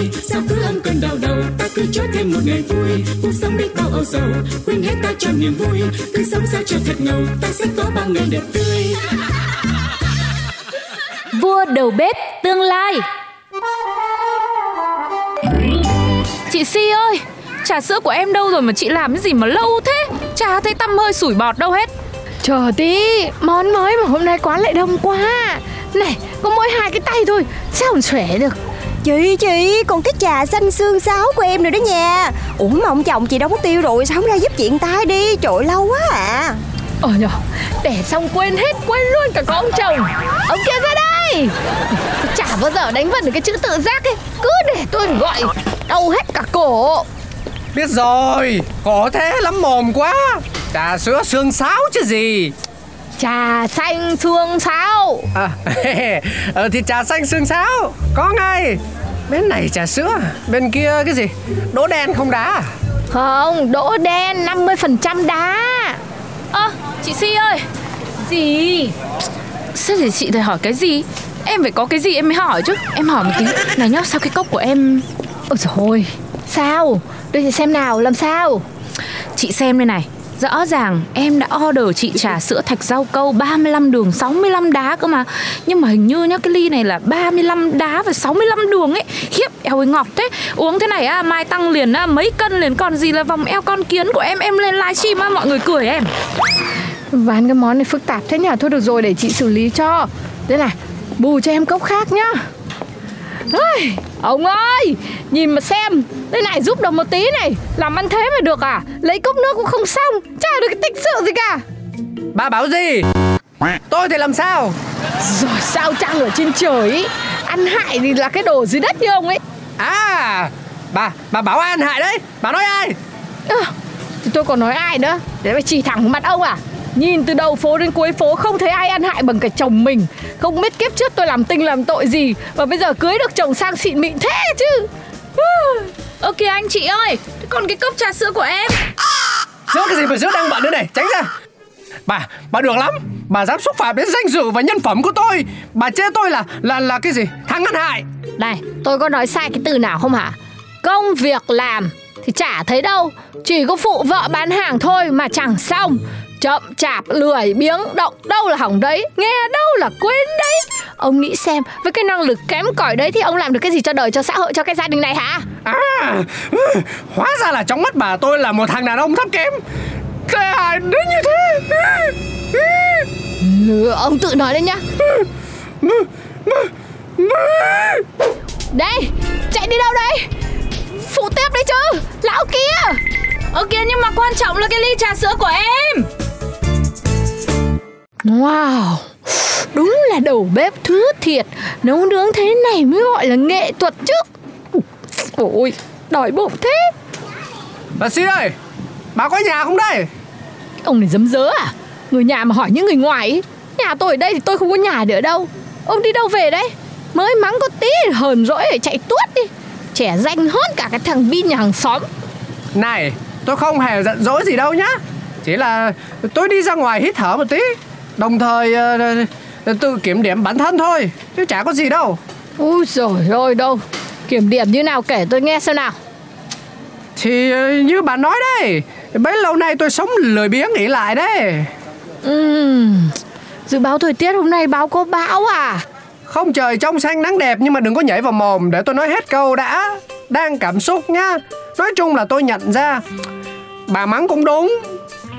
vui. Sao cứ âm cơn đau đầu ta cứ cho thêm một ngày vui. Cuộc sống đi bao âu sầu quên hết ta cho niềm vui. Cứ sống sao cho thật ngầu ta sẽ có bao ngày đẹp tươi. Vua đầu bếp tương lai. Chị Si ơi Trà sữa của em đâu rồi mà chị làm cái gì mà lâu thế? Chả thấy tăm hơi sủi bọt đâu hết. Chờ tí, món mới mà hôm nay quán lại đông quá. Này, có mỗi hai cái tay thôi, sao còn xuể được Chị chị còn cái trà xanh xương sáo của em nữa đó nha. Ủa mà ông chồng chị đóng tiêu rồi Sao không ra giúp chuyện tay đi? Trời lâu quá à. Ờ nhờ, để xong quên hết, quên luôn cả có ông chồng. Ông kia ra đây. Chả bao giờ đánh vần được cái chữ tự giác ấy. Cứ để tôi gọi, đau hết cả cổ. Biết rồi, có thế lắm mồm quá. Trà sữa xương sáo chứ gì Trà xanh xương sáo. À, ờ thì trà xanh xương sáo. Có ngay. Bên này trà sữa Bên kia cái gì? Đỗ đen không đá à? Không, đỗ đen 50% đá. Ơ, chị Si ơi. Gì? Sao để chị thầy hỏi cái gì? Em phải có cái gì em mới hỏi chứ? Em hỏi một tí. Này nhá, sao cái cốc của em Ôi rồi Sao? Đây thì xem nào, làm sao? Chị xem đây này Rõ ràng em đã order chị trà sữa thạch rau câu 35 đường 65 đá cơ mà. Nhưng mà hình như nhá cái ly này là 35 đá và 65 đường ấy. Khiếp eo ấy ngọt thế. Uống thế này á mai tăng liền à, mấy cân liền. Còn gì là vòng eo con kiến của em Em lên livestream á mọi người cười em. Ván cái món này phức tạp thế nhỉ? Thôi được rồi để chị xử lý cho. Đây này Bù cho em cốc khác nhá. Ây, Ông ơi Nhìn mà xem Đây này giúp được một tí này Làm ăn thế mà được à? Lấy cốc nước cũng không xong Chả được cái tích sự gì cả. Bà bảo gì? Tôi thì làm sao? Rồi sao trăng ở trên trời ý? Ăn hại thì là cái đồ dưới đất như ông ấy. À Bà, bà bảo ai ăn hại đấy? Bà nói ai? Ơ, Thì tôi còn nói ai nữa? Để phải chỉ thẳng mặt ông à Nhìn từ đầu phố đến cuối phố không thấy ai ăn hại bằng cả chồng mình. Không biết kiếp trước tôi làm tinh làm tội gì Và bây giờ cưới được chồng sang xịn mịn thế chứ. Ơ kìa anh chị ơi thế Còn cái cốc trà sữa của em? Sữa cái gì mà sữa đang bận nữa này? Tránh ra. Bà, bà được lắm. Bà dám xúc phạm đến danh dự và nhân phẩm của tôi. Bà chê tôi là là là cái gì? Thằng ăn hại. Này tôi có nói sai cái từ nào không hả? Công việc làm thì chả thấy đâu. Chỉ có phụ vợ bán hàng thôi mà chẳng xong Chậm chạp lười biếng động đâu là hỏng đấy Nghe đâu là quên đấy. Ông nghĩ xem với cái năng lực kém cỏi đấy Thì ông làm được cái gì cho đời cho xã hội cho cái gia đình này hả? À Hóa ra là trong mắt bà tôi là một thằng đàn ông thấp kém. Thế ai đến như thế? Ừ, Ông tự nói đấy nhá. Đây chạy đi đâu đây? Phụ tiếp đấy chứ Lão kia. Ơ kìa nhưng mà quan trọng là cái ly trà sữa của em Wow Đúng là đầu bếp thứ thiệt. Nấu nướng thế này mới gọi là nghệ thuật chứ. Ôi Đói bụng thế. Bà Si ơi Bà có nhà không đây? Ông này dấm dớ à? Người nhà mà hỏi những người ngoài ý. Nhà tôi ở đây thì tôi không có nhà nữa đâu. Ông đi đâu về đấy Mới mắng có tí hờn rỗi để chạy tuốt đi. Trẻ danh hơn cả cái thằng Bin nhà hàng xóm. Này tôi không hề giận dỗi gì đâu nhá. Chỉ là tôi đi ra ngoài hít thở một tí Đồng thời ờ, ờ, tự kiểm điểm bản thân thôi Chứ chả có gì đâu. Ui rồi ôi đâu. Kiểm điểm như nào kể tôi nghe xem nào. Thì ờ, như bà nói đấy Bấy lâu nay tôi sống lười biếng nghỉ lại đấy. Ừm, Dự báo thời tiết hôm nay báo có bão à? Không trời trong xanh nắng đẹp Nhưng mà đừng có nhảy vào mồm Để tôi nói hết câu đã. Đang cảm xúc nhá. Nói chung là tôi nhận ra Bà mắng cũng đúng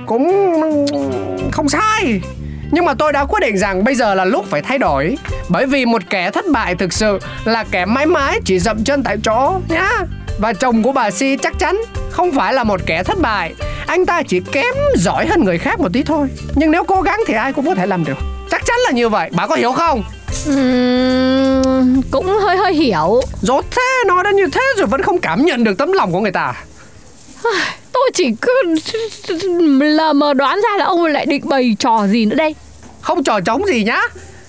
Cũng không sai nhưng mà tôi đã quyết định rằng bây giờ là lúc phải thay đổi. Bởi vì một kẻ thất bại thực sự là kẻ mãi mãi chỉ dậm chân tại chỗ nhá. Và chồng của bà Si chắc chắn không phải là một kẻ thất bại. Anh ta chỉ kém giỏi hơn người khác một tí thôi. Nhưng nếu cố gắng thì ai cũng có thể làm được. Chắc chắn là như vậy. Bà có hiểu không? Ừm, cũng hơi hơi hiểu. Rồi thế nói đến như thế rồi vẫn không cảm nhận được tấm lòng của người ta Tôi chỉ cứ lờ mờ đoán ra là ông lại định bày trò gì nữa đây? Không trò trống gì nhá.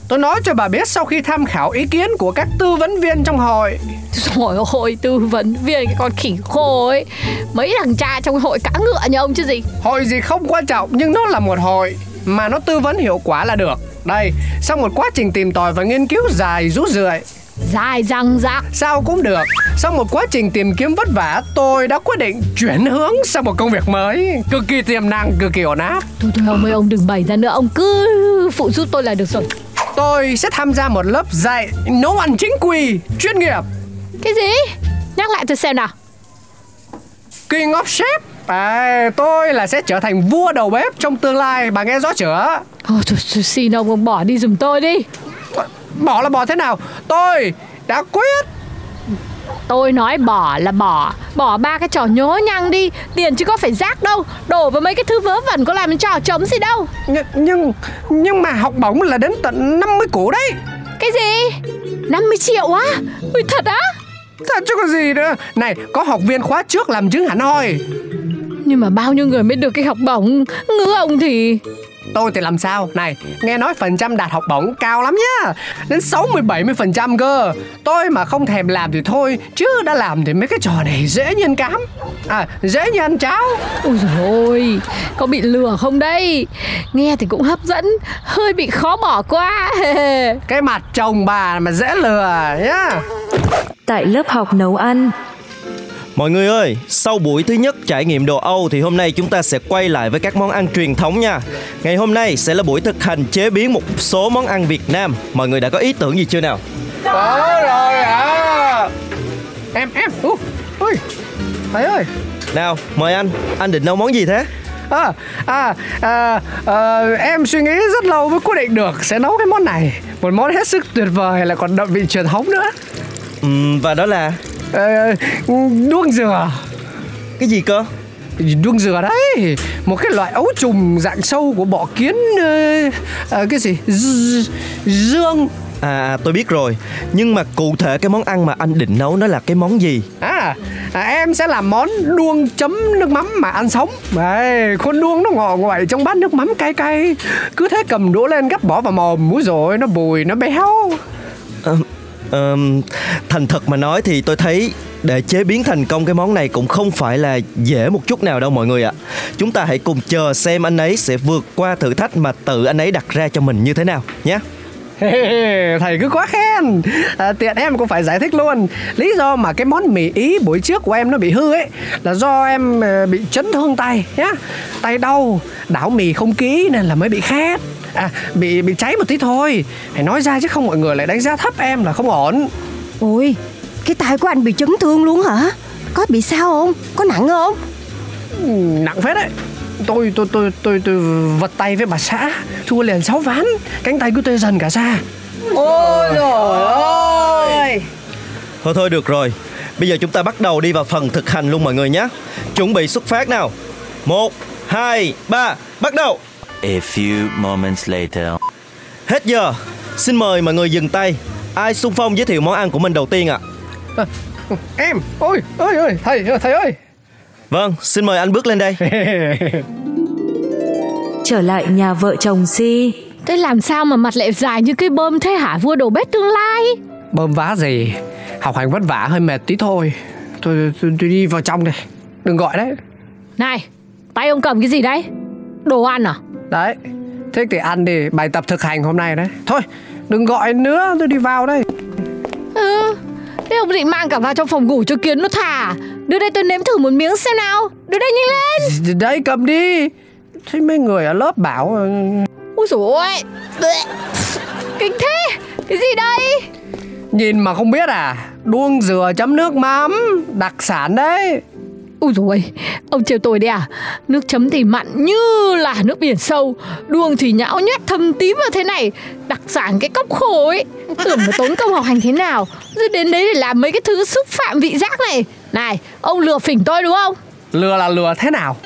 Tôi nói cho bà biết sau khi tham khảo ý kiến của các tư vấn viên trong hội. Rồi ôi tư vấn viên cái con khỉ khô ấy. Mấy thằng cha trong hội cá ngựa như ông chứ gì? Hội gì không quan trọng nhưng nó là một hội Mà nó tư vấn hiệu quả là được. Đây, sau một quá trình tìm tòi và nghiên cứu dài rút rượi Dài răng rác Sao cũng được. Sau một quá trình tìm kiếm vất vả Tôi đã quyết định chuyển hướng sang một công việc mới. Cực kỳ tiềm năng, cực kỳ ổn áp. Thôi thôi ông ơi ông đừng bày ra nữa. Ông cứ phụ giúp tôi là được rồi. Tôi sẽ tham gia một lớp dạy nấu ăn chính quy, chuyên nghiệp. Cái gì? Nhắc lại tôi xem nào. King of Chef à, Tôi là sẽ trở thành vua đầu bếp trong tương lai. Bà nghe rõ chưa? Ôi thôi, thôi, xin ông ông bỏ đi giùm tôi đi Bỏ là bỏ thế nào? Tôi đã quyết. Tôi nói bỏ là bỏ. Bỏ ba cái trò nhố nhăng đi. Tiền chứ có phải rác đâu. Đổ vào mấy cái thứ vớ vẩn có làm trò trống gì đâu. Nhưng, nhưng nhưng mà học bổng là đến tận 50 củ đấy. Cái gì? 50 triệu á? Ui thật á? Thật chứ có gì nữa. Này có học viên khóa trước làm chứng hẳn hoi. Nhưng mà bao nhiêu người mới được cái học bổng? Ngứa ông thì Tôi thì làm sao? Này nghe nói phần trăm đạt học bổng cao lắm nhá. Đến 60-70% cơ. Tôi mà không thèm làm thì thôi Chứ đã làm thì mấy cái trò này dễ như ăn cám. À dễ như ăn cháo. Ôi dồi ôi Có bị lừa không đây? Nghe thì cũng hấp dẫn Hơi bị khó bỏ qua Cái mặt chồng bà mà dễ lừa nhá. Tại lớp học nấu ăn Mọi người ơi, sau buổi thứ nhất trải nghiệm đồ Âu thì hôm nay chúng ta sẽ quay lại với các món ăn truyền thống nha. Ngày hôm nay sẽ là buổi thực hành chế biến một số món ăn Việt Nam. Mọi người đã có ý tưởng gì chưa nào? Có rồi à Em em Ui, ui. Thầy ơi Nào, mời anh. Anh định nấu món gì thế? à, à, à, à, Em suy nghĩ rất lâu mới quyết định được Sẽ nấu cái món này Một món hết sức tuyệt vời là còn đậm vị truyền thống nữa Ừm, và đó là à, Đuông dừa. Cái gì cơ? Đuông dừa đấy. Một cái loại ấu trùng dạng sâu của bọ kiến ờ, Cái gì? D- Dương. À, tôi biết rồi. Nhưng mà cụ thể cái món ăn mà anh định nấu nó là cái món gì? À, à em sẽ làm món đuông chấm nước mắm mà ăn sống. Đấy, con đuông nó ngọ ngoại trong bát nước mắm cay cay. Cứ thế cầm đũa lên gắp bỏ vào mồm Úi rồi nó bùi, nó béo. Ờ, um, thành thật mà nói thì tôi thấy để chế biến thành công cái món này cũng không phải là dễ một chút nào đâu mọi người ạ. Chúng ta hãy cùng chờ xem anh ấy sẽ vượt qua thử thách mà tự anh ấy đặt ra cho mình như thế nào nhé. Thầy cứ quá khen à, Tiện em cũng phải giải thích luôn Lý do mà cái món mì ý buổi trước của em nó bị hư ấy Là do em à, bị chấn thương tay nhá Tay đau Đảo mì không kỹ nên là mới bị khét À bị bị cháy một tí thôi. Phải nói ra chứ không mọi người lại đánh giá thấp em là không ổn. Ôi Cái tay của anh bị chấn thương luôn hả? Có bị sao không? Có nặng không? Ừ, Nặng phết đấy. Tôi tôi tôi tôi tôi vật tay với bà xã. Thua liền sáu ván. Cánh tay cứ tê dần cả ra. Ôi trời ơi. Thôi thôi được rồi. Bây giờ chúng ta bắt đầu đi vào phần thực hành luôn mọi người nhé. Chuẩn bị xuất phát nào. Một, hai, ba, bắt đầu. A few moments later. Hết giờ. Xin mời mọi người dừng tay. Ai xung phong giới thiệu món ăn của mình đầu tiên ạ? À, em ôi ôi ôi thầy thầy ơi Vâng, xin mời anh bước lên đây. Trở lại nhà vợ chồng Si Thế làm sao mà mặt lại dài như cái bơm thế hả vua đầu bếp tương lai bơm vá gì học hành vất vả hơi mệt tí thôi tôi, tôi, tôi đi vào trong đây đừng gọi đấy Này tay ông cầm cái gì đấy Đồ ăn à đấy. Thế thì ăn đi bài tập thực hành hôm nay đấy. Thôi đừng gọi nữa tôi đi vào đây. Ừ Thế ông định mang cả vào trong phòng ngủ cho kiến nó thả. Đưa đây tôi nếm thử một miếng xem nào. Đưa đây nhanh lên. Đấy cầm đi. Thế mấy người ở lớp bảo ờ, Úi dồi ôi. Kinh thế. Cái gì đây? Nhìn mà không biết à? Đuông dừa chấm nước mắm Đặc sản đấy Úi dồi Ông trêu tôi đấy à? Nước chấm thì mặn như là nước biển sâu Đuông thì nhão nhét thâm tím vào thế này, Đặc sản cái cốc khô ấy. Tưởng mà tốn công học hành thế nào Rồi đến đấy để làm mấy cái thứ xúc phạm vị giác này. Này, ông lừa phỉnh tôi đúng không? Lừa là lừa thế nào?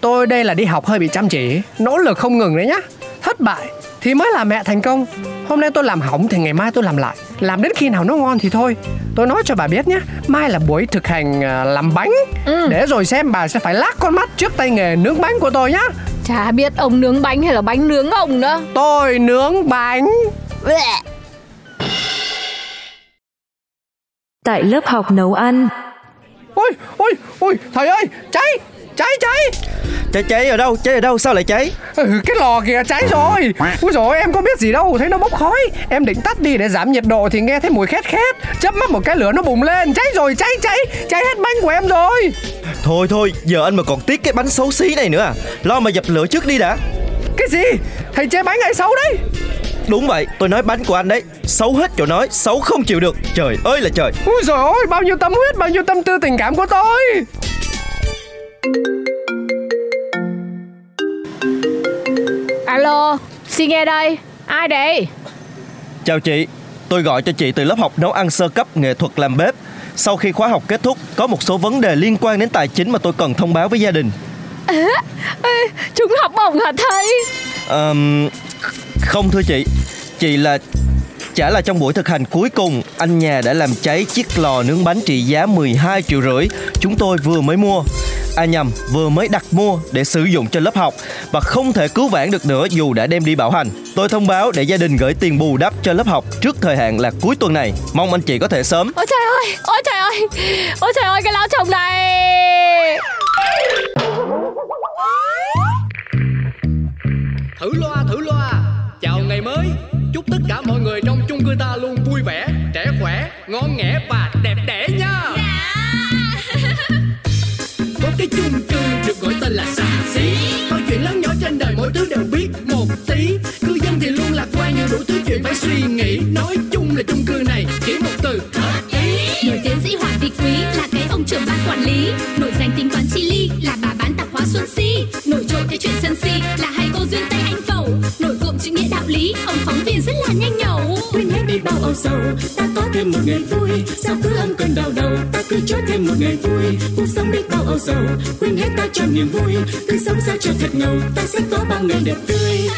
Tôi đây là đi học hơi bị chăm chỉ, Nỗ lực không ngừng đấy nhá. Thất bại thì mới là mẹ thành công. Hôm nay tôi làm hỏng thì ngày mai tôi làm lại. Làm đến khi nào nó ngon thì thôi. Tôi nói cho bà biết nhé mai là buổi thực hành à, làm bánh. Ừ. để rồi xem bà sẽ phải lác con mắt trước tay nghề nướng bánh của tôi nhá. Chả biết ông nướng bánh hay là bánh nướng ông nữa. Tôi nướng bánh. Tại lớp học nấu ăn. Ôi ôi ôi thầy ơi cháy cháy cháy. Cháy cháy ở đâu? Cháy ở đâu? Sao lại cháy? ừ, cái lò kìa cháy rồi. Ui rồi em có biết gì đâu thấy nó bốc khói. Em định tắt đi để giảm nhiệt độ thì nghe thấy mùi khét khét. Chớp mắt một cái lửa nó bùng lên. Cháy rồi cháy cháy. Cháy hết bánh của em rồi. Thôi thôi, giờ anh mà còn tiếc cái bánh xấu xí này nữa à? Lo mà dập lửa trước đi đã. Cái gì? Thầy chê bánh ai xấu đấy? Đúng vậy, tôi nói bánh của anh đấy. Xấu hết chỗ nói, xấu không chịu được. Trời ơi là trời. Ui rồi ôi bao nhiêu tâm huyết bao nhiêu tâm tư tình cảm của tôi Alo, xin nghe đây. Ai đây? Chào chị, tôi gọi cho chị từ lớp học nấu ăn sơ cấp nghệ thuật làm bếp. Sau khi khóa học kết thúc, có một số vấn đề liên quan đến tài chính mà tôi cần thông báo với gia đình. Ê, Chúng học bổng hả thầy? Ờm, Không thưa chị. Chị là Chả là trong buổi thực hành cuối cùng Anh nhà đã làm cháy chiếc lò nướng bánh trị giá 12 triệu rưỡi. Chúng tôi vừa mới mua À nhầm, vừa mới đặt mua để sử dụng cho lớp học Và không thể cứu vãn được nữa dù đã đem đi bảo hành. Tôi thông báo để gia đình gửi tiền bù đắp cho lớp học trước thời hạn là cuối tuần này. Mong anh chị có thể sớm. Ôi trời ơi, ôi trời ơi Ôi trời ơi, cái lão chồng này. Thử loa thử loa. Chào ngày mới. Chúc tất cả mọi người trong chung cư ta luôn vui vẻ Trẻ khỏe, ngon nghẻ và chuyện phải suy nghĩ. Nói chung là chung cư này chỉ một từ. Hợp ý Nổi tiến sĩ Hoàng Vị Quý là cái ông trưởng ban quản lý. Nổi danh tính toán chi ly là bà bán tạp hóa Xuân Si. Nổi trội cái chuyện sân si là hai cô duyên tay anh phẩu. Nổi cộm chữ nghĩa đạo lý, ông phóng viên rất là nhanh nhẩu. Quên hết đi bao âu sầu ta có thêm một ngày vui. Sao cứ âm cơn đau đầu ta cứ cho thêm một ngày vui. Cuộc sống đi bao âu sầu quên hết ta cho niềm vui. Cứ sống sao cho thật ngầu ta sẽ có bao ngày đẹp tươi